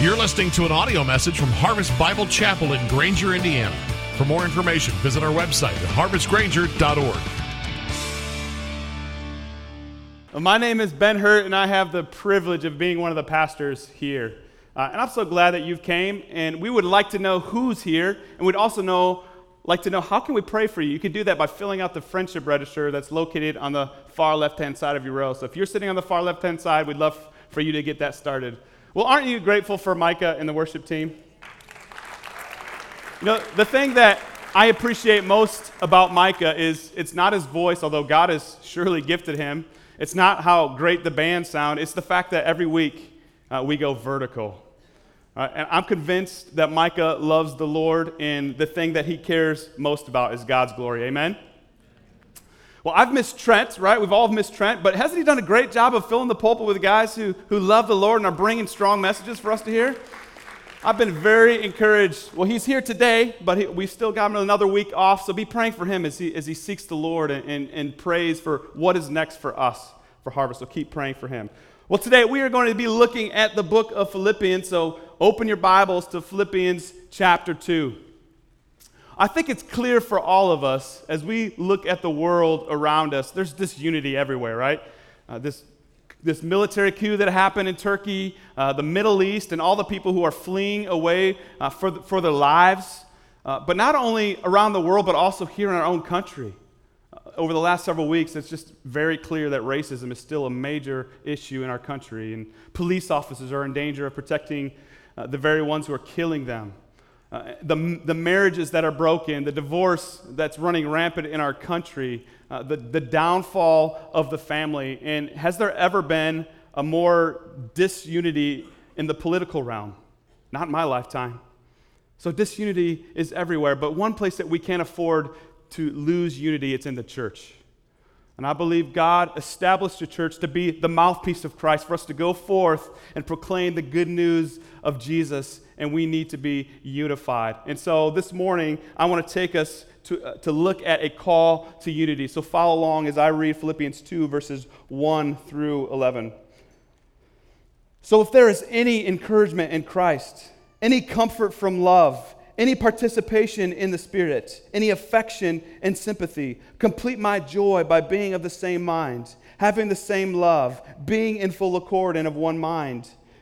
You're listening to an audio message from Harvest Bible Chapel in Granger, Indiana. For more information, visit our website at harvestgranger.org. My name is Ben Hurt, and I have the privilege of being one of the pastors here. Uh, and I'm so glad that you've came, and we would like to know who's here, and we'd also know, like to know how can we pray for you. You can do that by filling out the friendship register that's located on the far left-hand side of your row. So if you're sitting on the far left-hand side, we'd love for you to get that started. Well, aren't you grateful for Micah and the worship team? You know, the thing that I appreciate most about Micah is it's not his voice, although God has surely gifted him. It's not how great the band sound. It's the fact that every week uh, we go vertical. Uh, and I'm convinced that Micah loves the Lord, and the thing that he cares most about is God's glory. Amen? Well, I've missed Trent, right? We've all missed Trent, but hasn't he done a great job of filling the pulpit with guys who, who love the Lord and are bringing strong messages for us to hear? I've been very encouraged. Well, he's here today, but he, we've still got him another week off, so be praying for him as he, as he seeks the Lord and, and, and prays for what is next for us for Harvest. So keep praying for him. Well, today we are going to be looking at the book of Philippians, so open your Bibles to Philippians chapter 2. I think it's clear for all of us as we look at the world around us, there's disunity everywhere, right? Uh, this, this military coup that happened in Turkey, uh, the Middle East, and all the people who are fleeing away uh, for, for their lives. Uh, but not only around the world, but also here in our own country. Uh, over the last several weeks, it's just very clear that racism is still a major issue in our country, and police officers are in danger of protecting uh, the very ones who are killing them. Uh, the, the marriages that are broken, the divorce that's running rampant in our country, uh, the, the downfall of the family. And has there ever been a more disunity in the political realm? Not in my lifetime. So disunity is everywhere, but one place that we can't afford to lose unity, it's in the church. And I believe God established the church to be the mouthpiece of Christ, for us to go forth and proclaim the good news of Jesus, and we need to be unified. And so this morning, I want to take us to, uh, to look at a call to unity. So follow along as I read Philippians 2, verses 1 through 11. So if there is any encouragement in Christ, any comfort from love, any participation in the Spirit, any affection and sympathy. Complete my joy by being of the same mind, having the same love, being in full accord and of one mind.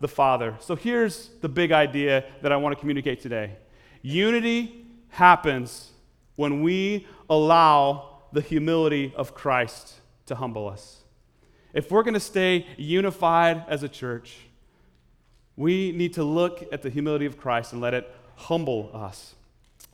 the Father. So here's the big idea that I want to communicate today unity happens when we allow the humility of Christ to humble us. If we're going to stay unified as a church, we need to look at the humility of Christ and let it humble us.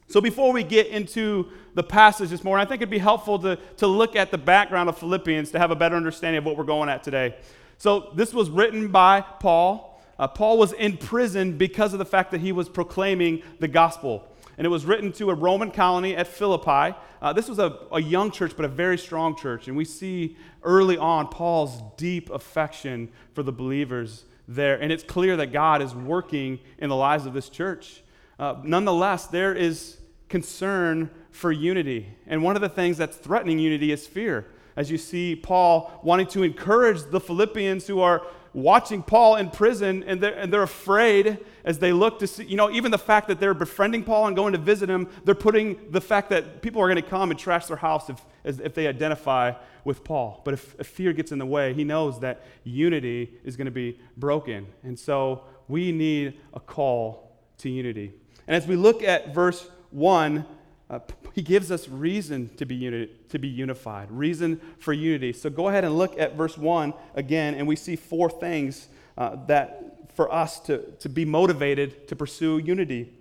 So, before we get into the passage this morning, I think it'd be helpful to, to look at the background of Philippians to have a better understanding of what we're going at today. So, this was written by Paul. Uh, Paul was in prison because of the fact that he was proclaiming the gospel and it was written to a Roman colony at Philippi. Uh, this was a, a young church, but a very strong church. And we see early on Paul's deep affection for the believers there. And it's clear that God is working in the lives of this church. Uh, nonetheless, there is concern for unity. And one of the things that's threatening unity is fear. As you see Paul wanting to encourage the Philippians who are watching Paul in prison and they're, and they're afraid as they look to see, you know, even the fact that they're befriending Paul and going to visit him, they're putting the fact that people are going to come and trash their house if, if they identify with Paul. But if, if fear gets in the way, he knows that unity is going to be broken. And so we need a call to unity. And as we look at verse 1, uh, he gives us reason to be, uni- to be unified, reason for unity. So go ahead and look at verse 1 again, and we see four things uh, that for us to, to be motivated to pursue unity.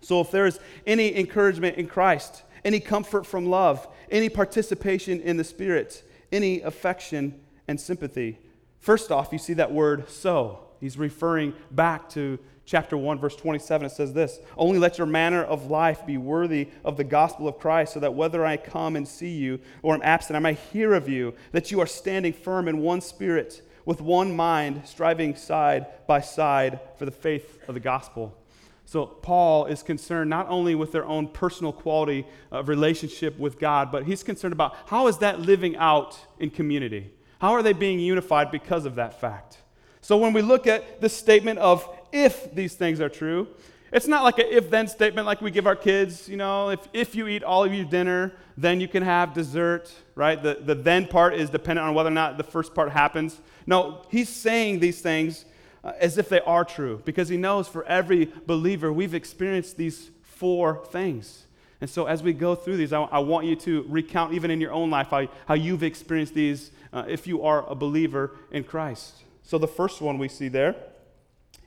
So if there is any encouragement in Christ, any comfort from love, any participation in the Spirit, any affection and sympathy, first off, you see that word so. He's referring back to chapter 1, verse 27, it says this Only let your manner of life be worthy of the gospel of Christ, so that whether I come and see you or am absent, I may hear of you, that you are standing firm in one spirit, with one mind, striving side by side for the faith of the gospel. So, Paul is concerned not only with their own personal quality of relationship with God, but he's concerned about how is that living out in community? How are they being unified because of that fact? So, when we look at the statement of if these things are true. It's not like an if then statement like we give our kids, you know, if, if you eat all of your dinner, then you can have dessert, right? The, the then part is dependent on whether or not the first part happens. No, he's saying these things uh, as if they are true because he knows for every believer we've experienced these four things. And so as we go through these, I, I want you to recount, even in your own life, how, how you've experienced these uh, if you are a believer in Christ. So the first one we see there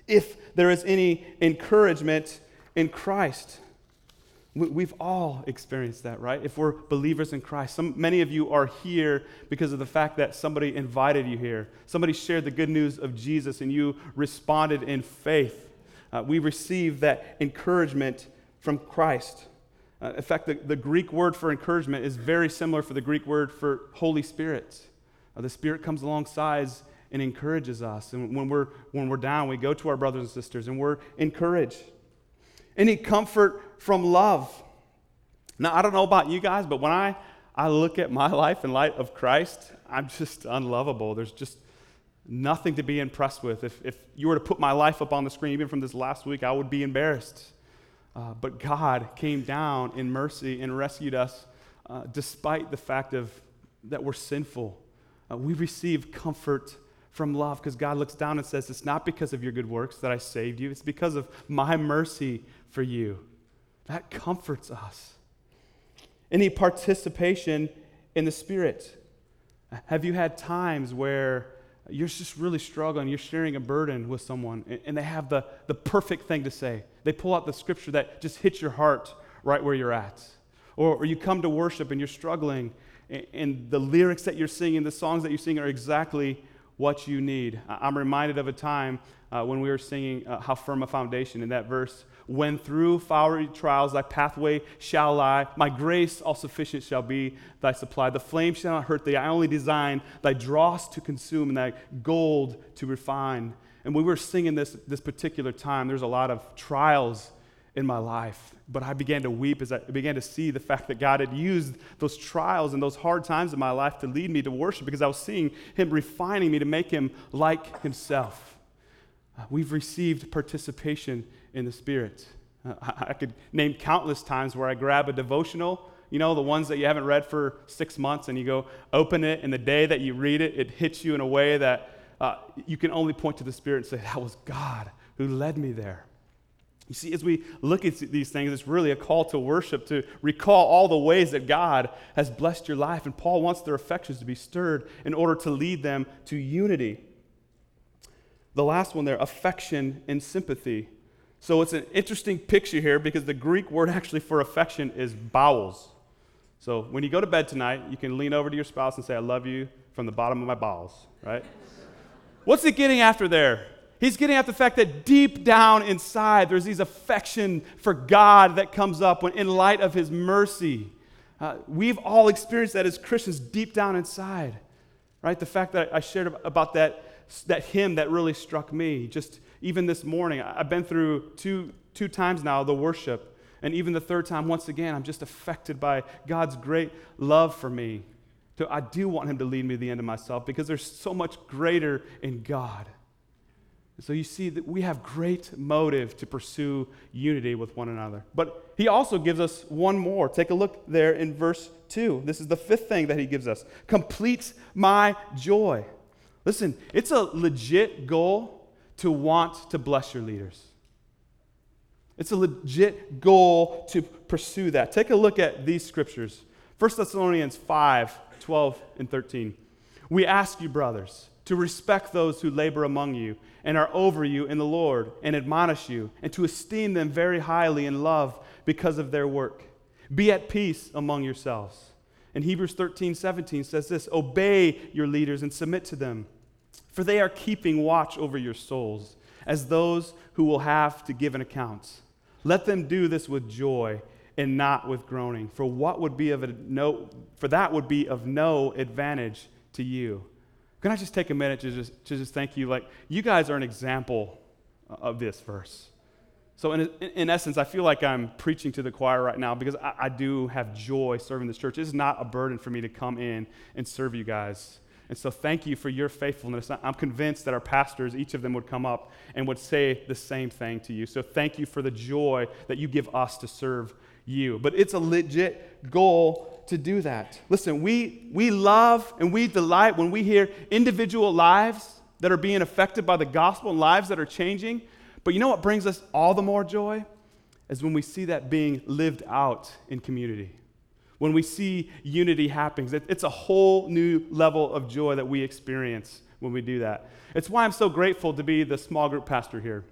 if there is any encouragement in Christ. We've all experienced that, right? If we're believers in Christ. Some, many of you are here because of the fact that somebody invited you here. Somebody shared the good news of Jesus and you responded in faith. Uh, we receive that encouragement from Christ. Uh, in fact, the, the, Greek word for encouragement is very similar for the Greek word for Holy Spirit. Uh, the Spirit comes alongside and encourages us. And when we're, when we're down, we go to our brothers and sisters and we're encouraged. Any comfort from love. Now, I don't know about you guys, but when I, I look at my life in light of Christ, I'm just unlovable. There's just nothing to be impressed with. If, if you were to put my life up on the screen, even from this last week, I would be embarrassed. Uh, but God came down in mercy and rescued us uh, despite the fact of that we're sinful. Uh, we receive comfort from love because God looks down and says, It's not because of your good works that I saved you, it's because of my mercy for you. That comforts us. Any participation in the Spirit. Have you had times where you're just really struggling, you're sharing a burden with someone, and they have the, the perfect thing to say? They pull out the scripture that just hits your heart right where you're at. Or, or you come to worship and you're struggling, and, and the lyrics that you're singing, the songs that you're singing are exactly what you need. I'm reminded of a time uh, when we were singing uh, How Firm a Foundation in that verse. When through fiery trials thy pathway shall lie, my grace all sufficient shall be thy supply. The flame shall not hurt thee. I only design thy dross to consume and thy gold to refine. And we were singing this, this particular time, there's a lot of trials in my life. But I began to weep as I began to see the fact that God had used those trials and those hard times in my life to lead me to worship because I was seeing Him refining me to make Him like Himself. Uh, we've received participation in the Spirit. Uh, I, could name countless times where I grab a devotional you know, the ones that you haven't read for six months, and you go open it, and the day that you read it, it hits you in a way that uh, you can only point to the Spirit and say, That was God who led me there. You see, as we look at these things, it's really a call to worship, to recall all the ways that God has blessed your life. And Paul wants their affections to be stirred in order to lead them to unity. The last one there, affection and sympathy. So it's an interesting picture here because the Greek word actually for affection is bowels. So when you go to bed tonight, you can lean over to your spouse and say, I love you from the bottom of my bowels, right? What's it getting after there? He's getting at the fact that deep down inside, there's these affection for God that comes up when, in light of His mercy. Uh, we've all experienced that as Christians deep down inside, right? The fact that I shared about that, that hymn that really struck me, just even this morning, I've been through two, two times now the worship, and even the third time, once again, I'm just affected by God's great love for me. So I do want Him to lead me to the end of myself because there's so much greater in God. So you see that we have great motive to pursue unity with one another. But he also gives us one more. Take a look there in verse 2. This is the fifth thing that he gives us complete my joy. Listen, it's a legit goal to want to bless your leaders. It's a legit goal to pursue that. Take a look at these scriptures 1 Thessalonians 5 12 and 13. We ask you, brothers, to respect those who labor among you and are over you in the Lord and admonish you, and to esteem them very highly in love because of their work. Be at peace among yourselves. And Hebrews 13 17 says this Obey your leaders and submit to them, for they are keeping watch over your souls as those who will have to give an account. Let them do this with joy and not with groaning, for what would be of no, for that would be of no advantage to you. Can I just take a minute to just, to just thank you? Like, you guys are an example of this verse. So, in, in essence, I feel like I'm preaching to the choir right now because I, I do have joy serving this church. It's not a burden for me to come in and serve you guys. And so, thank you for your faithfulness. I'm convinced that our pastors, each of them, would come up and would say the same thing to you. So, thank you for the joy that you give us to serve you. But it's a legit goal to do that. Listen, we, we love and we delight when we hear individual lives that are being affected by the gospel and lives that are changing. But you know what brings us all the more joy? Is when we see that being lived out in community when we see unity happening. It's a whole new level of joy that we experience when we do that. It's why I'm so grateful to be the small group pastor here.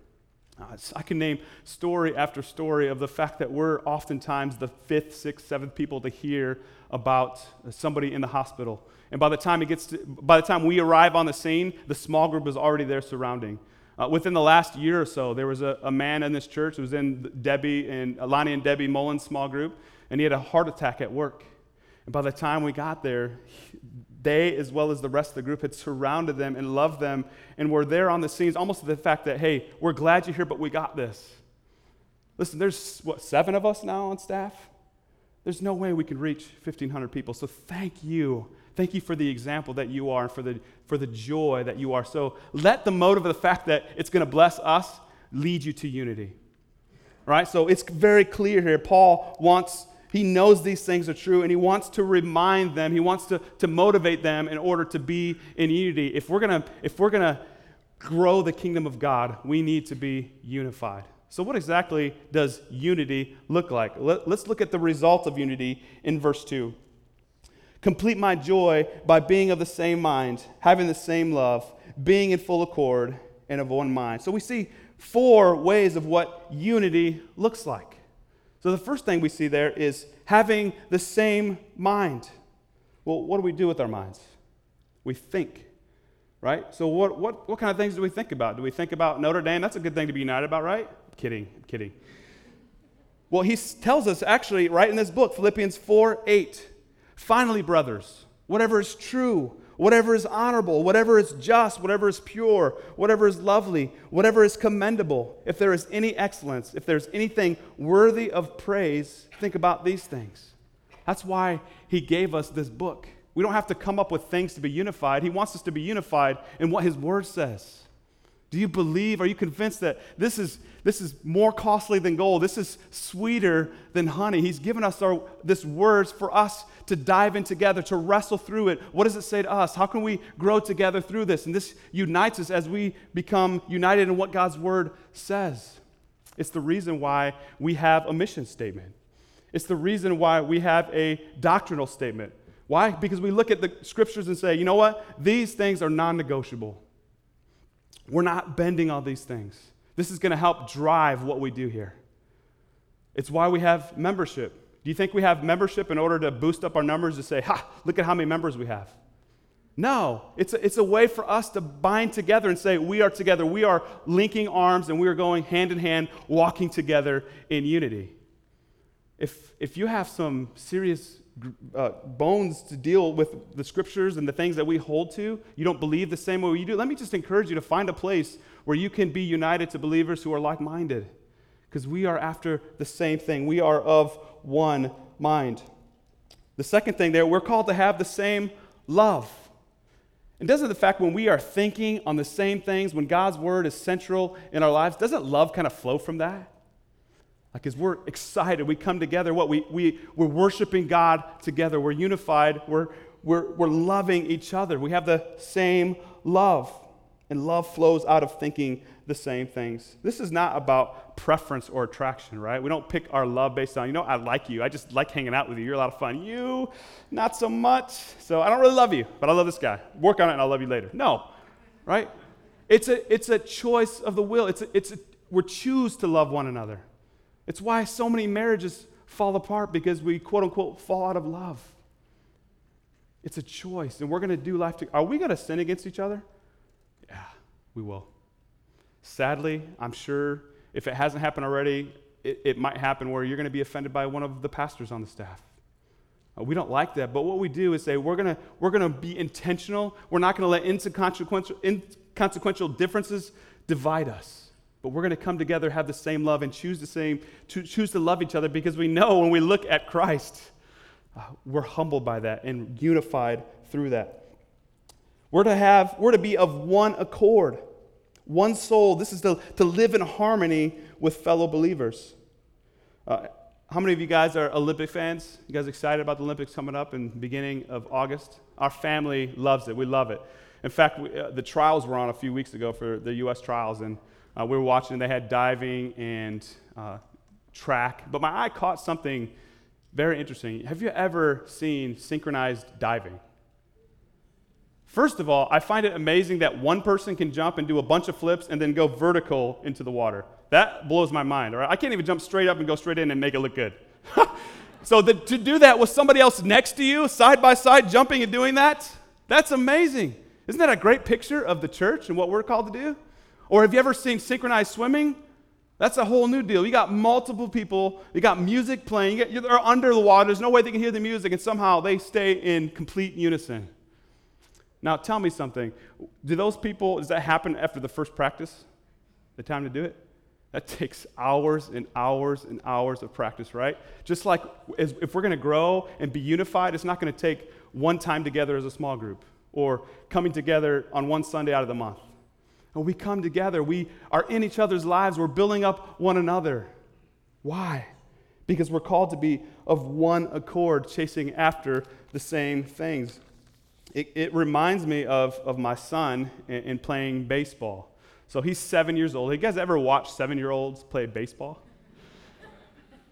Uh, I can name story after story of the fact that we're oftentimes the fifth, sixth, seventh people to hear about somebody in the hospital. And by the time it gets to, by the time we arrive on the scene, the small group is already there surrounding. Uh, within the last year or so, there was a, a man in this church who was in Debbie and Lonnie and Debbie Mullins small group and he had a heart attack at work. And by the time we got there, they, as well as the rest of the group, had surrounded them and loved them and were there on the scenes, almost the fact that, hey, we're glad you're here, but we got this. Listen, there's, what, seven of us now on staff? There's no way we can reach 1,500 people. So thank you. Thank you for the example that you are for the, for the joy that you are. So let the motive of the fact that it's going to bless us lead you to unity. Right? So it's very clear here. Paul wants he knows these things are true and he wants to remind them, he wants to, to motivate them in order to be in unity. If we're gonna, if we're gonna grow the kingdom of God, we need to be unified. So, what exactly does unity look like? Let, us look at the result of unity in verse 2. Complete my joy by being of the same mind, having the same love, being in full accord, and of one mind. So, we see four ways of what unity looks like. So the first thing we see there is having the same mind. Well, what do we do with our minds? We think, right? So what, what, what kind of things do we think about? Do we think about Notre Dame? That's a good thing to be united about, right? Kidding, kidding. Well, he tells us actually right in this book, Philippians 4 8. Finally, brothers, whatever is true, whatever is honorable, whatever is just, whatever is pure, whatever is lovely, whatever is commendable, if there is any excellence, if there's anything worthy of praise, think about these things. That's why he gave us this book. We don't have to come up with things to be unified. He wants us to be unified in what his word says. Do you believe? Are you convinced that this is, this is more costly than gold? This is sweeter than honey. He's given us our, this words for us to dive in together, to wrestle through it. What does it say to us? How can we grow together through this? And this unites us as we become united in what God's word says. It's the reason why we have a mission statement. It's the reason why we have a doctrinal statement. Why? Because we look at the scriptures and say, you know what? These things are non negotiable. We're not bending all these things. This is going to help drive what we do here. It's why we have membership. Do you think we have membership in order to boost up our numbers to say, ha, look at how many members we have? No, it's a, it's a way for us to bind together and say, we are together. We are linking arms and we are going hand in hand, walking together in unity. If, if you have some serious uh, bones to deal with the scriptures and the things that we hold to, you don't believe the same way you do, let me just encourage you to find a place where you can be united to believers who are like minded. Because we are after the same thing. We are of one mind. The second thing there, we're called to have the same love. And doesn't the fact when we are thinking on the same things, when God's word is central in our lives, doesn't love kind of flow from that? Like, as we're excited, we come together, what? We, we, we're worshiping God together. We're unified. We're, we're, we're loving each other. We have the same love. And love flows out of thinking the same things. This is not about preference or attraction, right? We don't pick our love based on, you know, I like you. I just like hanging out with you. You're a lot of fun. You, not so much. So I don't really love you, but I love this guy. Work on it and I'll love you later. No, right? It's a, it's a choice of the will. It's a, it's a, we choose to love one another. It's why so many marriages fall apart because we, quote unquote, fall out of love. It's a choice, and we're going to do life together. Are we going to sin against each other? Yeah, we will. Sadly, I'm sure if it hasn't happened already, it, it might happen where you're going to be offended by one of the pastors on the staff. Uh, we don't like that, but what we do is say we're going we're gonna be intentional. We're not going to let inconsequential, inconsequential differences divide us. But we're going to come together, have the same love, and choose the same, to, choose to love each other because we know when we look at Christ, uh, we're humbled by that and unified through that. We're to have, we're to be of one accord, one soul. This is to, to live in harmony with fellow believers. Uh, how many of you guys are Olympic fans? You guys excited about the Olympics coming up in beginning of August? Our family loves it. We love it. In fact, we, uh, the trials were on a few weeks ago for the U.S. trials, and uh, we were watching. and They had diving and uh, track, but my eye caught something very interesting. Have you ever seen synchronized diving? First of all, I find it amazing that one person can jump and do a bunch of flips and then go vertical into the water. That blows my mind. All right? I can't even jump straight up and go straight in and make it look good. so the, to do that with somebody else next to you, side by side, jumping and doing that, that's amazing. Isn't that a great picture of the church and what we're called to do? Or have you ever seen synchronized swimming? That's a whole new deal. You got multiple people, you got music playing, you they're under the water, there's no way they can hear the music, and somehow they stay in complete unison. Now, tell me something. Do those people, does that happen after the first practice? The time to do it? That takes hours and hours and hours of practice, right? Just like if we're going to grow and be unified, it's not going to take one time together as a small group or coming together on one Sunday out of the month. We come together, we are in each other's lives, we're building up one another. Why? Because we're called to be of one accord, chasing after the same things. It, it reminds me of, of my son in, in playing baseball. So he's seven years old. Have You guys ever watch seven year olds play baseball?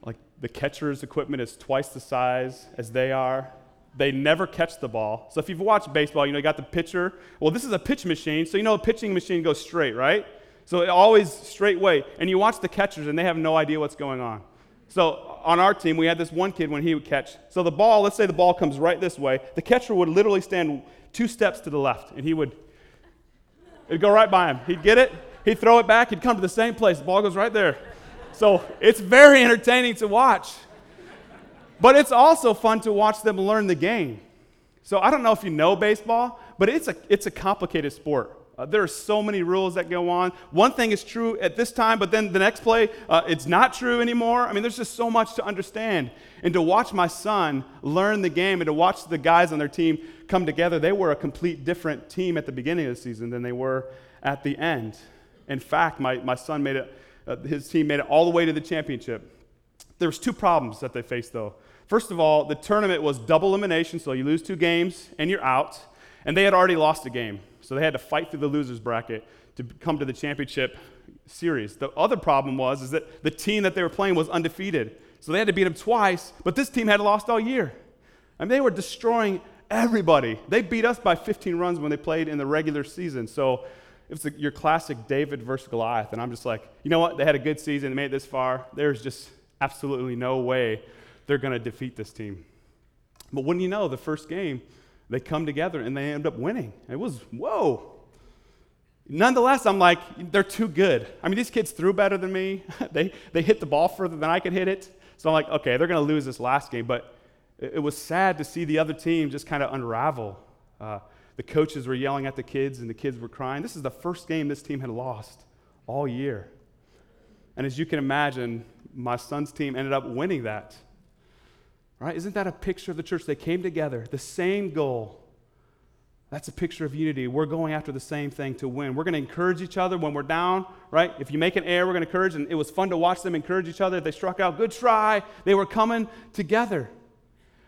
Like the catcher's equipment is twice the size as they are. They never catch the ball. So if you've watched baseball, you know, you got the pitcher. Well, this is a pitch machine, so you know a pitching machine goes straight, right? So it always straight way. And you watch the catchers, and they have no idea what's going on. So on our team, we had this one kid when he would catch. So the ball, let's say the ball comes right this way, the catcher would literally stand two steps to the left, and he would it'd go right by him. He'd get it, he'd throw it back, he'd come to the same place. The ball goes right there. So it's very entertaining to watch. But it's also fun to watch them learn the game. So I don't know if you know baseball, but it's a, it's a complicated sport. Uh, there are so many rules that go on. One thing is true at this time, but then the next play, uh, it's not true anymore. I mean, there's just so much to understand. And to watch my son learn the game and to watch the guys on their team come together, they were a complete different team at the beginning of the season than they were at the end. In fact, my, my son made it, uh, his team made it all the way to the championship. There was two problems that they faced, though. First of all, the tournament was double elimination, so you lose two games and you're out. And they had already lost a game. So they had to fight through the losers bracket to come to the championship series. The other problem was is that the team that they were playing was undefeated. So they had to beat them twice, but this team had lost all year. I mean, they were destroying everybody. They beat us by 15 runs when they played in the regular season. So it's your classic David versus Goliath. And I'm just like, you know what? They had a good season. They made it this far. There's just absolutely no way they're going to defeat this team. But when you know the first game, they come together and they end up winning. It was, whoa. Nonetheless, I'm like, they're too good. I mean, these kids threw better than me. they, they hit the ball further than I could hit it. So I'm like, okay, they're going to lose this last game. But it, it, was sad to see the other team just kind of unravel. Uh, the coaches were yelling at the kids, and the kids were crying. This is the first game this team had lost all year. And as you can imagine, my son's team ended up winning that. Right? Isn't that a picture of the church? They came together, the same goal. That's a picture of unity. We're going after the same thing to win. We're going to encourage each other when we're down, right? If you make an error, we're going to encourage, and it was fun to watch them encourage each other. They struck out, good try. They were coming together.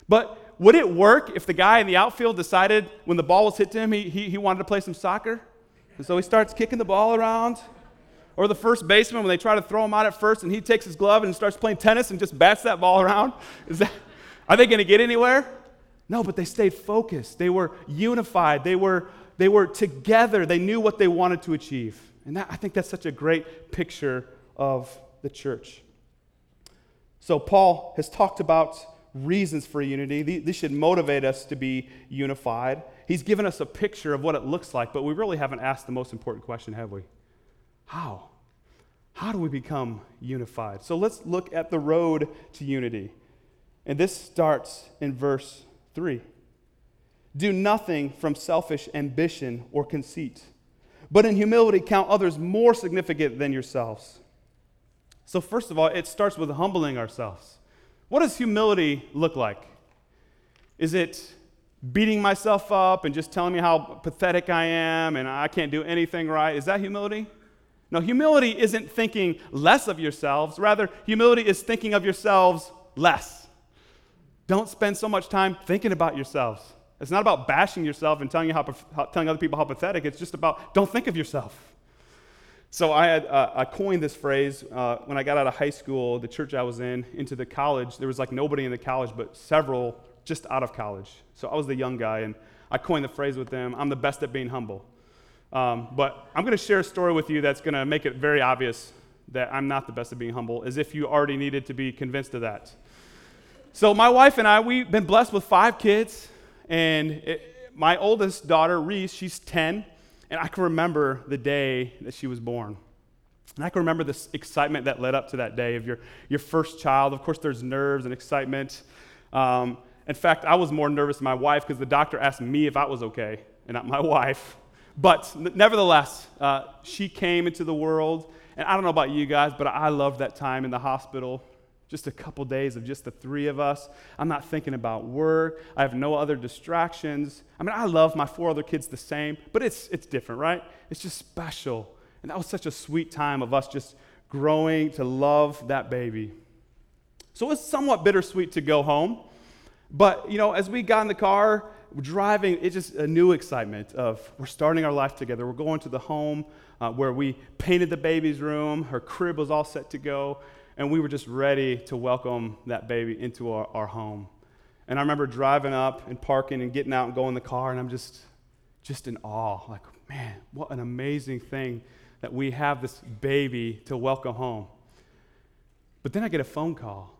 But would it work if the guy in the outfield decided when the ball was hit to him, he, he, he wanted to play some soccer? And so he starts kicking the ball around? Or the first baseman when they try to throw him out at first and he takes his glove and starts playing tennis and just bats that ball around? Is that, are they going to get anywhere? No, but they stayed focused. They were unified. They were, they were together. They knew what they wanted to achieve. And that, I think that's such a great picture of the church. So, Paul has talked about reasons for unity. These should motivate us to be unified. He's given us a picture of what it looks like, but we really haven't asked the most important question, have we? How? How do we become unified? So let's look at the road to unity. And this starts in verse 3. Do nothing from selfish ambition or conceit, but in humility count others more significant than yourselves. So, first of all, it starts with humbling ourselves. What does humility look like? Is it beating myself up and just telling me how pathetic I am and I can't do anything right? Is that humility? No, humility isn't thinking less of yourselves. Rather, humility is thinking of yourselves less. Don't spend so much time thinking about yourselves. It's not about bashing yourself and telling, you how, telling other people how pathetic. It's just about don't think of yourself. So I had uh, I coined this phrase uh, when I got out of high school. The church I was in into the college, there was like nobody in the college, but several just out of college. So I was the young guy, and I coined the phrase with them. I'm the best at being humble. Um, but I'm going to share a story with you that's going to make it very obvious that I'm not the best at being humble, as if you already needed to be convinced of that. So my wife and I, we've been blessed with five kids, and it, my oldest daughter, Reese, she's 10. And I can remember the day that she was born. And I can remember this excitement that led up to that day of your, your first child. Of course, there's nerves and excitement. Um, in fact, I was more nervous than my wife because the doctor asked me if I was okay and not my wife. But nevertheless, uh, she came into the world. And I don't know about you guys, but I loved that time in the hospital just a couple days of just the three of us. I'm not thinking about work. I have no other distractions. I mean, I love my four other kids the same, but it's, it's different, right? It's just special. And that was such a sweet time of us just growing to love that baby. So it's somewhat bittersweet to go home. But, you know, as we got in the car, driving, it's just a new excitement of we're starting our life together. We're going to the home uh, where we painted the baby's room. Her crib was all set to go and we were just ready to welcome that baby into our, our home. And I remember driving up and parking and getting out and going in the car, and I'm just, just in awe. Like, man, what an amazing thing that we have this baby to welcome home. But then I get a phone call,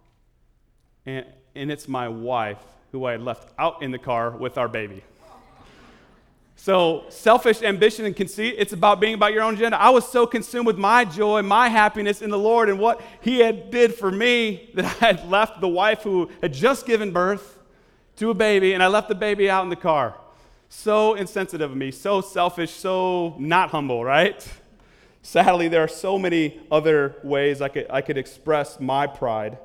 and, and it's my wife who I had left out in the car with our baby. So, selfish ambition and conceit, it's about being about your own agenda. I was so consumed with my joy, my happiness in the Lord and what He had did for me that I had left the wife who had just given birth to a baby, and I left the baby out in the car. So insensitive of me, so selfish, so not humble, right? Sadly, there are so many other ways I could, I could express my pride.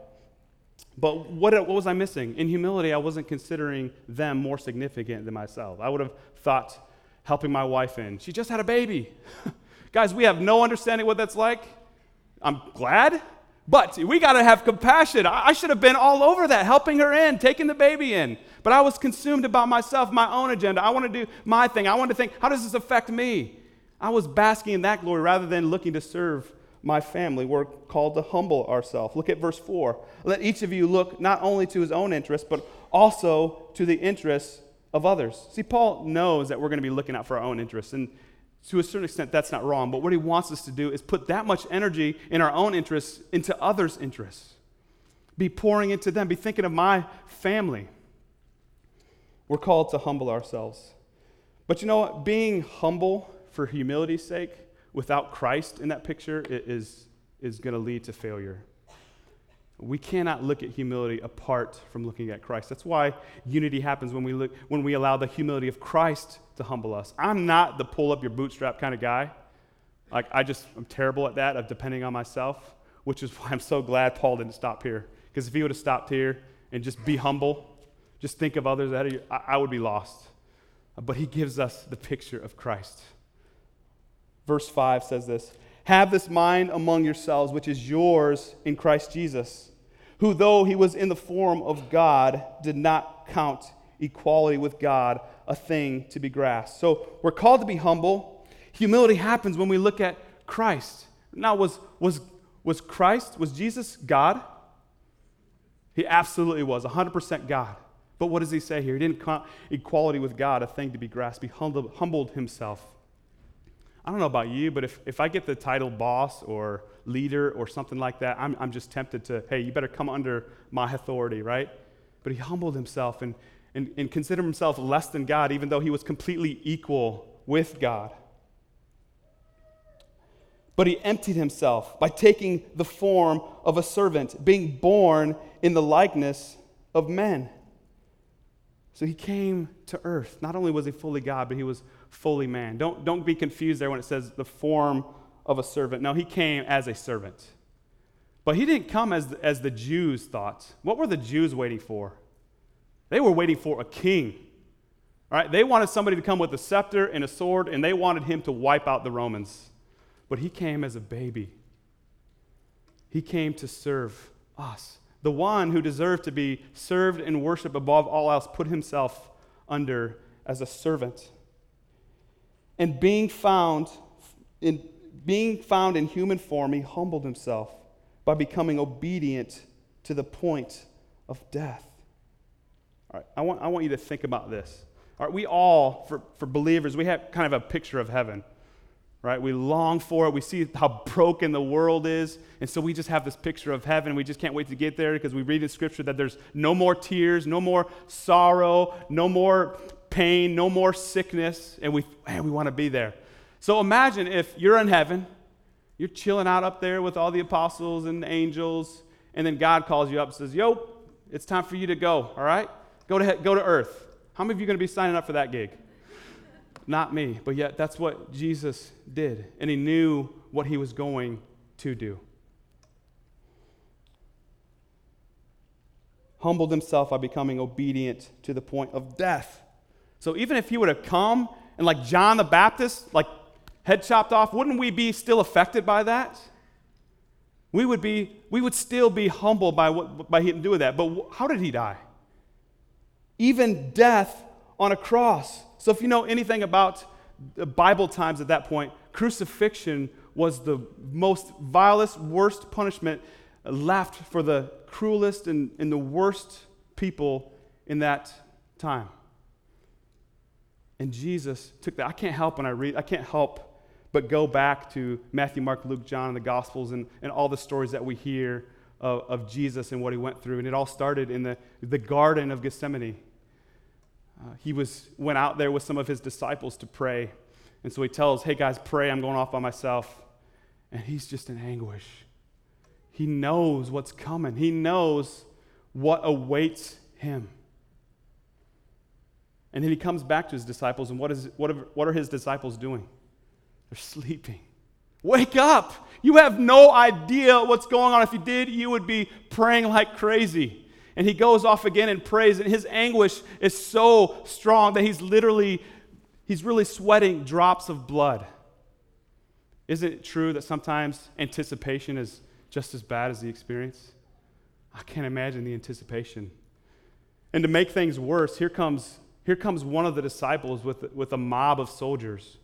But what, what was I missing? In humility, I wasn't considering them more significant than myself. I would have thought helping my wife in. She just had a baby. Guys, we have no understanding what that's like. I'm glad, but we got to have compassion. I, I should have been all over that, helping her in, taking the baby in. But I was consumed about myself, my own agenda. I want to do my thing. I want to think, how does this affect me? I was basking in that glory rather than looking to serve my family. We're called to humble ourselves. Look at verse 4. Let each of you look not only to his own interests, but also to the interests of others. See, Paul knows that we're going to be looking out for our own interests, and to a certain extent, that's not wrong. But what he wants us to do is put that much energy in our own interests into others' interests. Be pouring into them, be thinking of my family. We're called to humble ourselves. But you know what? Being humble for humility's sake without Christ in that picture is, is going to lead to failure. We cannot look at humility apart from looking at Christ. That's why unity happens when we, look, when we allow the humility of Christ to humble us. I'm not the pull up your bootstrap kind of guy. Like, I just, I'm terrible at that, of depending on myself, which is why I'm so glad Paul didn't stop here. Because if he would have stopped here and just be humble, just think of others ahead of you, I, I would be lost. But he gives us the picture of Christ. Verse 5 says this Have this mind among yourselves, which is yours in Christ Jesus, who, though he was in the form of God, did not count equality with God a thing to be grasped. So we're called to be humble. Humility happens when we look at Christ. Now, was, was, was Christ, was Jesus God? He absolutely was, 100% God. But what does he say here? He didn't count equality with God a thing to be grasped. He humbled, humbled himself. I don't know about you, but if, if I get the title boss or leader or something like that, I'm, I'm just tempted to, hey, you better come under my authority, right? But he humbled himself and, and, and considered himself less than God, even though he was completely equal with God. But he emptied himself by taking the form of a servant, being born in the likeness of men. So he came to earth. Not only was he fully God, but he was fully man. Don't, don't be confused there when it says the form of a servant. No, he came as a servant. But he didn't come as, as the Jews thought. What were the Jews waiting for? They were waiting for a king. Right? They wanted somebody to come with a scepter and a sword, and they wanted him to wipe out the Romans. But he came as a baby. He came to serve us. The one who deserved to be served and worshiped above all else put himself under as a servant. And being found in being found in human form, he humbled himself by becoming obedient to the point of death. All right, I want, I want you to think about this. All right, we all, for, for believers, we have kind of a picture of heaven, right? We long for it. We see how broken the world is. And so we just have this picture of heaven. We just can't wait to get there because we read in Scripture that there's no more tears, no more sorrow, no more pain, no more sickness. And we, man, we want to be there. So imagine if you're in heaven, you're chilling out up there with all the apostles and the angels, and then God calls you up and says, Yo, it's time for you to go, all right? Go to, go to earth. How many of you are going to be signing up for that gig? Not me, but yet that's what Jesus did, and he knew what he was going to do. Humbled himself by becoming obedient to the point of death. So even if he would have come and, like John the Baptist, like head chopped off, wouldn't we be still affected by that? We would be, we would still be humbled by what by him doing that. But how did he die? Even death on a cross. So if you know anything about Bible times at that point, crucifixion was the most vilest, worst punishment left for the cruelest and, and the worst people in that time. And Jesus took that. I can't help when I read, I can't help but go back to Matthew, Mark, Luke, John, and the Gospels and, and all the stories that we hear of, of Jesus and what he went through. And it all started in the, the Garden of Gethsemane. Uh, he was, went out there with some of his disciples to pray. And so he tells, Hey guys, pray, I'm going off by myself. And he's just in anguish. He knows what's coming, he knows what awaits him. And then he comes back to his disciples, and what, is, what, what are his disciples doing? They're sleeping. Wake up! You have no idea what's going on. If you did, you would be praying like crazy. And he goes off again and prays, and his anguish is so strong that he's literally, he's really sweating drops of blood. Isn't it true that sometimes anticipation is just as bad as the experience? I can't imagine the anticipation. And to make things worse, here comes, here comes one of the disciples with, with a mob of soldiers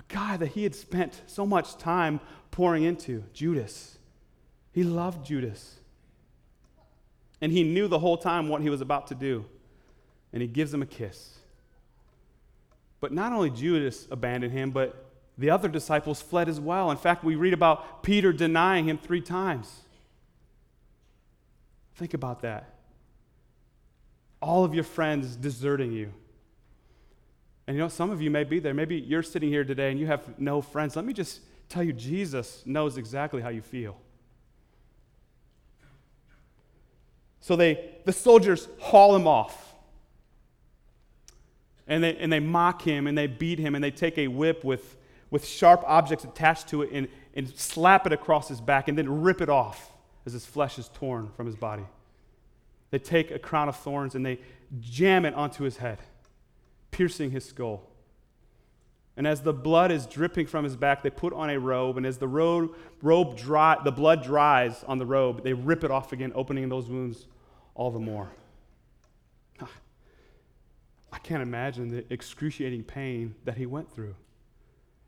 a guy that he had spent so much time pouring into, Judas. He loved Judas. And he knew the whole time what he was about to do. And he gives him a kiss. But not only Judas abandoned him, but the other disciples fled as well. In fact, we read about Peter denying him three times. Think about that. All of your friends deserting you. And you know, some of you may be there. Maybe you're sitting here today and you have no friends. Let me just tell you, Jesus knows exactly how you feel. So they, the soldiers haul him off. And they, and they mock him and they beat him and they take a whip with, with sharp objects attached to it and, and slap it across his back and then rip it off as his flesh is torn from his body. They take a crown of thorns and they jam it onto his head piercing his skull. And as the blood is dripping from his back, they put on a robe. And as the robe, robe dry, the blood dries on the robe, they rip it off again, opening those wounds all the more. Ah, I can't imagine the excruciating pain that he went through.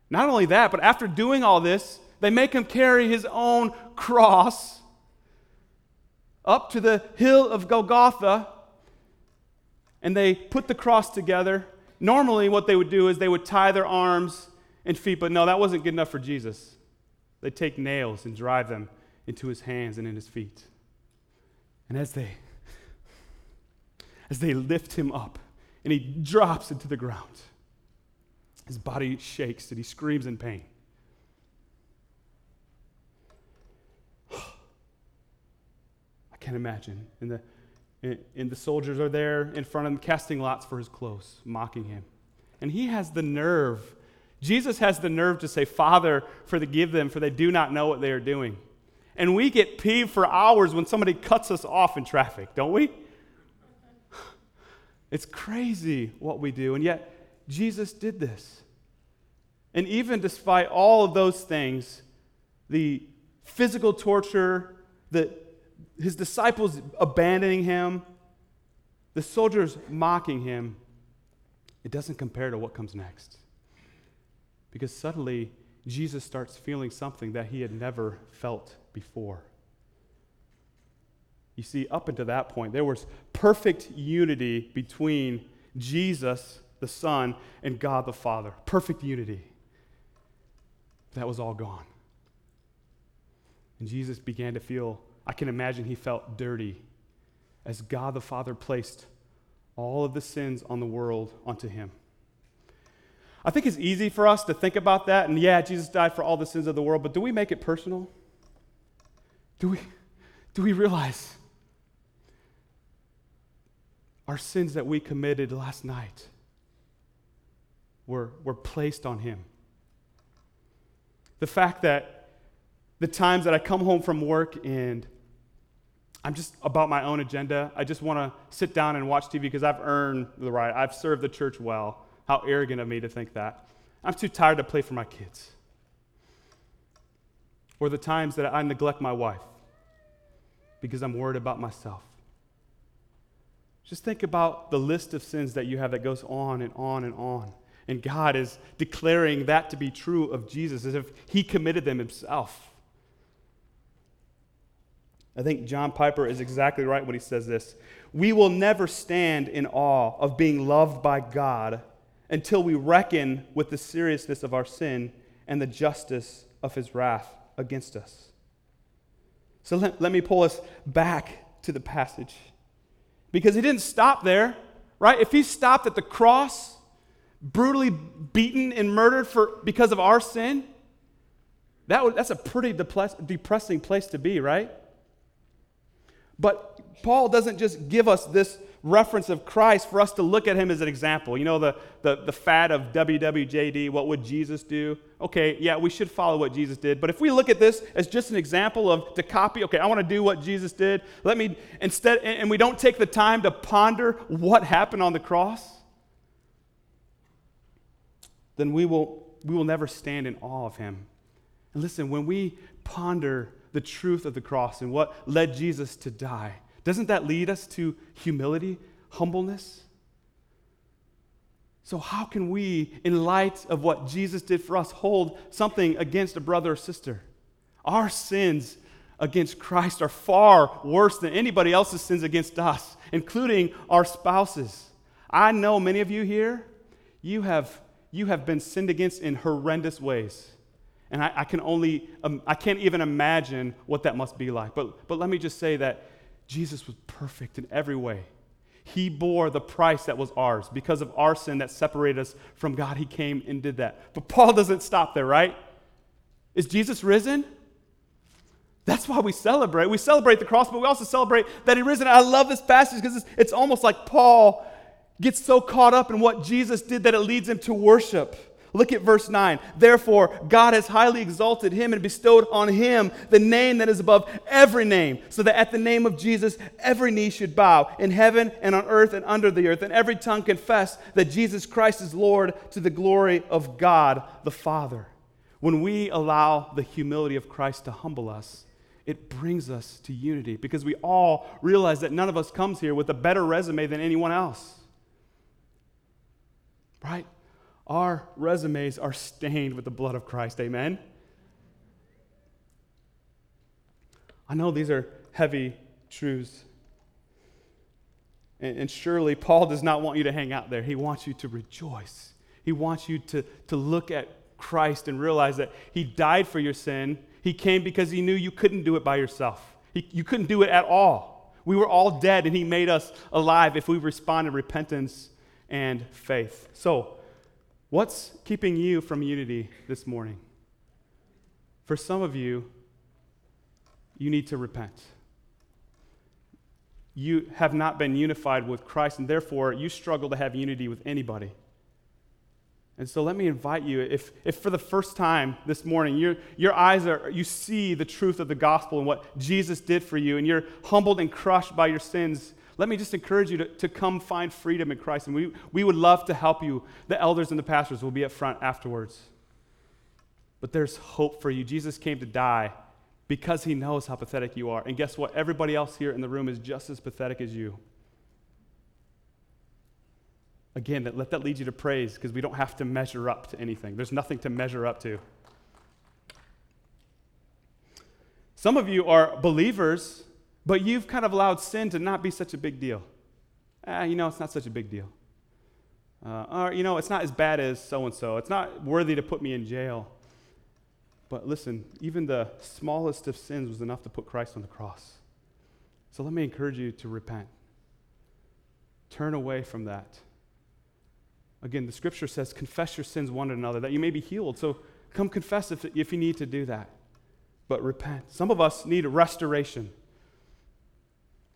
Not only that, but after doing all this, they make him carry his own cross up to the hill of Golgotha and they put the cross together. Normally, what they would do is they would tie their arms and feet, but no, that wasn't good enough for Jesus. They'd take nails and drive them into his hands and in his feet. And as they as they lift him up and he drops into the ground, his body shakes and he screams in pain. I can't imagine. And the, and the soldiers are there in front of him, casting lots for his clothes, mocking him. And he has the nerve. Jesus has the nerve to say, Father, forgive them, for they do not know what they are doing. And we get peeved for hours when somebody cuts us off in traffic, don't we? It's crazy what we do. And yet, Jesus did this. And even despite all of those things, the physical torture, the, his disciples abandoning him, the soldiers mocking him, it doesn't compare to what comes next. Because suddenly, Jesus starts feeling something that he had never felt before. You see, up until that point, there was perfect unity between Jesus, the Son, and God the Father. Perfect unity. That was all gone. And Jesus began to feel, I can imagine he felt dirty as God the Father placed all of the sins on the world onto him. I think it's easy for us to think about that, and yeah, Jesus died for all the sins of the world, but do we make it personal? Do we, do we realize our sins that we committed last night were, were placed on Him? The fact that the times that I come home from work and I'm just about my own agenda, I just want to sit down and watch TV because I've earned the right, I've served the church well. How arrogant of me to think that. I'm too tired to play for my kids. Or the times that I neglect my wife because I'm worried about myself. Just think about the list of sins that you have that goes on and on and on. And God is declaring that to be true of Jesus as if he committed them himself. I think John Piper is exactly right when he says this. We will never stand in awe of being loved by God until we reckon with the seriousness of our sin and the justice of his wrath against us. So let, let me pull us back to the passage. Because he didn't stop there, right? If he stopped at the cross, brutally beaten and murdered for, because of our sin, that would, that's a pretty depressing place to be, right? But Paul doesn't just give us this reference of Christ for us to look at him as an example. You know, the, the, the fad of WWJD, what would Jesus do? Okay, yeah, we should follow what Jesus did. But if we look at this as just an example of to copy, okay, I want to do what Jesus did, let me instead, and we don't take the time to ponder what happened on the cross, then we will, we will never stand in awe of him. And listen, when we ponder the truth of the cross and what led Jesus to die, doesn't that lead us to humility, humbleness? So, how can we, in light of what Jesus did for us, hold something against a brother or sister? Our sins against Christ are far worse than anybody else's sins against us, including our spouses. I know many of you here, you have, you have been sinned against in horrendous ways. And I, I can only, um, I can't even imagine what that must be like. But, but let me just say that Jesus was perfect in every way. He bore the price that was ours. Because of our sin that separated us from God, He came and did that. But Paul doesn't stop there, right? Is Jesus risen? That's why we celebrate. We celebrate the cross, but we also celebrate that He risen. I love this passage because it's, it's almost like Paul gets so caught up in what Jesus did that it leads him to worship. Look at verse 9. Therefore, God has highly exalted him and bestowed on him the name that is above every name, so that at the name of Jesus, every knee should bow in heaven and on earth and under the earth, and every tongue confess that Jesus Christ is Lord to the glory of God the Father. When we allow the humility of Christ to humble us, it brings us to unity because we all realize that none of us comes here with a better resume than anyone else. Right? Our resumes are stained with the blood of Christ. Amen? I know these are heavy truths. And, and, surely Paul does not want you to hang out there. He wants you to rejoice. He wants you to, to look at Christ and realize that He died for your sin. He came because He knew you couldn't do it by yourself, he, you couldn't do it at all. We were all dead, and He made us alive if we respond in repentance and faith. So, what's keeping you from unity this morning? For some of you, you need to repent. You have not been unified with Christ, and therefore you struggle to have unity with anybody. And so let me invite you, if, if for the first time this morning your, your eyes are, you see the truth of the gospel and what Jesus did for you, and you're humbled and crushed by your sins, let me just encourage you to, to come find freedom in Christ. And we, we would love to help you. The elders and the pastors will be up front afterwards. But there's hope for you. Jesus came to die because he knows how pathetic you are. And guess what? Everybody else here in the room is just as pathetic as you. Again, that, let that lead you to praise because we don't have to measure up to anything. There's nothing to measure up to. Some of you are believers, but you've kind of allowed sin to not be such a big deal. Ah, you know, it's not such a big deal. Uh, or, you know, it's not as bad as so and so. It's not worthy to put me in jail. But listen, even the smallest of sins was enough to put Christ on the cross. So let me encourage you to repent. Turn away from that. Again, the scripture says, confess your sins one to another that you may be healed. So come confess if, if you need to do that. But repent. Some of us need restoration.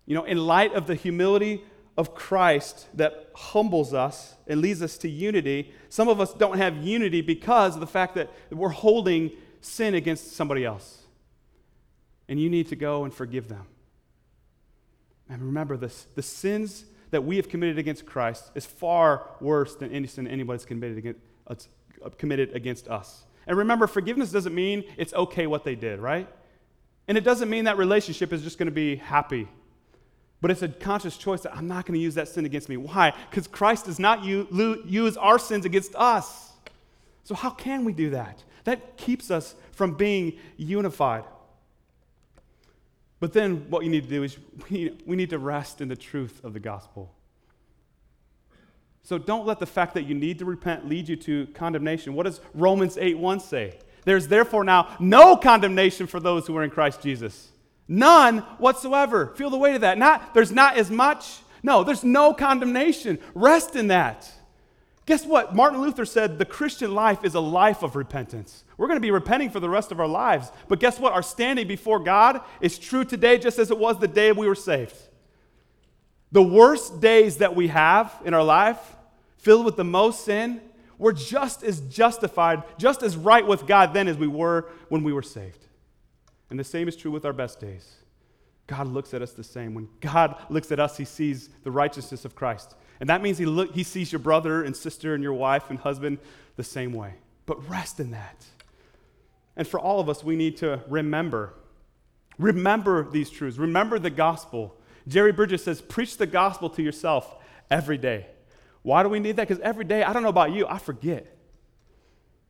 You know, in light of the humility of Christ that humbles us and leads us to unity, some of us don't have unity because of the fact that we're holding sin against somebody else. And you need to go and forgive them. And remember this the sins that we have committed against Christ is far worse than any sin anybody's committed against, uh, committed against us. And remember, forgiveness doesn't mean it's okay what they did, right? And it doesn't mean that relationship is just going to be happy. But it's a conscious choice that I'm not going to use that sin against me. Why? Because Christ does not use our sins against us. So, how can we do that? That keeps us from being unified. But then what you need to do is we, need to rest in the truth of the gospel. So don't let the fact that you need to repent lead you to condemnation. What does Romans 8 1 say? There's therefore now no condemnation for those who are in Christ Jesus. None whatsoever. Feel the weight of that. Not there's not as much. No, there's no condemnation. Rest in that. Guess what? Martin Luther said the Christian life is a life of repentance. We're going to be repenting for the rest of our lives. But guess what? Our standing before God is true today just as it was the day we were saved. The worst days that we have in our life, filled with the most sin, we're just as justified, just as right with God then as we were when we were saved. And the same is true with our best days. God looks at us the same. When God looks at us, he sees the righteousness of Christ. And that means he, look, he sees your brother and sister and your wife and husband the same way. But rest in that. And for all of us, we need to remember. Remember these truths. Remember the gospel. Jerry Bridges says, preach the gospel to yourself every day. Why do we need that? Because every day, I don't know about you, I forget.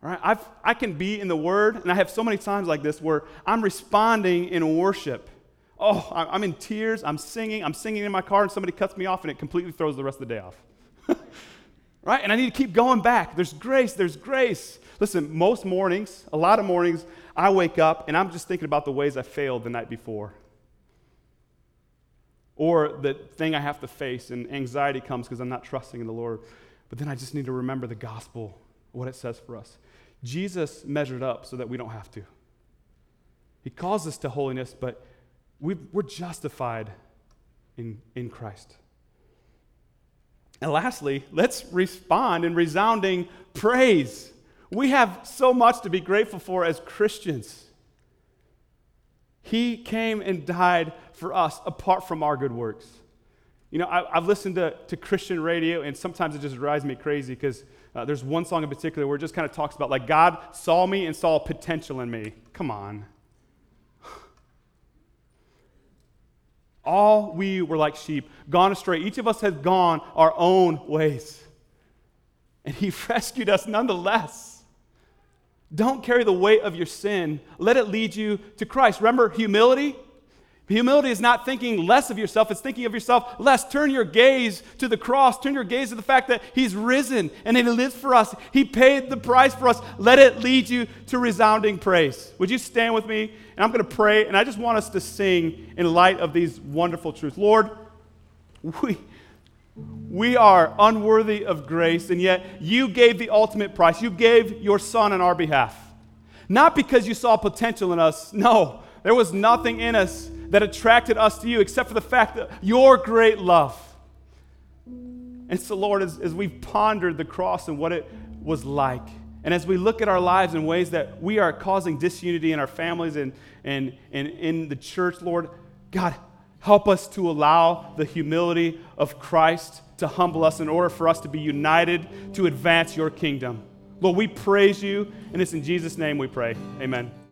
Right? I've, I can be in the Word, and I have so many times like this where I'm responding in worship Oh, I'm in tears. I'm singing. I'm singing in my car, and somebody cuts me off, and it completely throws the rest of the day off. right? And I need to keep going back. There's grace. There's grace. Listen, most mornings, a lot of mornings, I wake up and I'm just thinking about the ways I failed the night before. Or the thing I have to face, and anxiety comes because I'm not trusting in the Lord. But then I just need to remember the gospel, what it says for us. Jesus measured up so that we don't have to. He calls us to holiness, but we are justified in, in Christ. And lastly, let's respond in resounding praise. We have so much to be grateful for as Christians. He came and died for us apart from our good works. You know, I, have listened to, to Christian radio, and sometimes it just drives me crazy because uh, there's one song in particular where it just kind of talks about like God saw me and saw potential in me. Come on. All we were like sheep, gone astray. Each of us has gone our own ways. and He rescued us nonetheless. Don't carry the weight of your sin. Let it lead you to Christ. Remember humility? Humility is not thinking less of yourself, it's thinking of yourself less. Turn your gaze to the cross. Turn your gaze to the fact that He's risen and He lives for us. He paid the price for us. Let it lead you to resounding praise. Would you stand with me? And I'm going to pray, and I just want us to sing in light of these wonderful truths. Lord, we, we are unworthy of grace, and yet you gave the ultimate price. You gave your Son on our behalf. Not because you saw potential in us, no, there was nothing in us that attracted us to you except for the fact that your great love. And so, Lord, as, as we've pondered the cross and what it was like, and as we look at our lives in ways that we are causing disunity in our families and, and, and in the church, Lord, God, help us to allow the humility of Christ to humble us in order for us to be united to advance your kingdom. Lord, we praise you, and it's in Jesus' name we pray. Amen.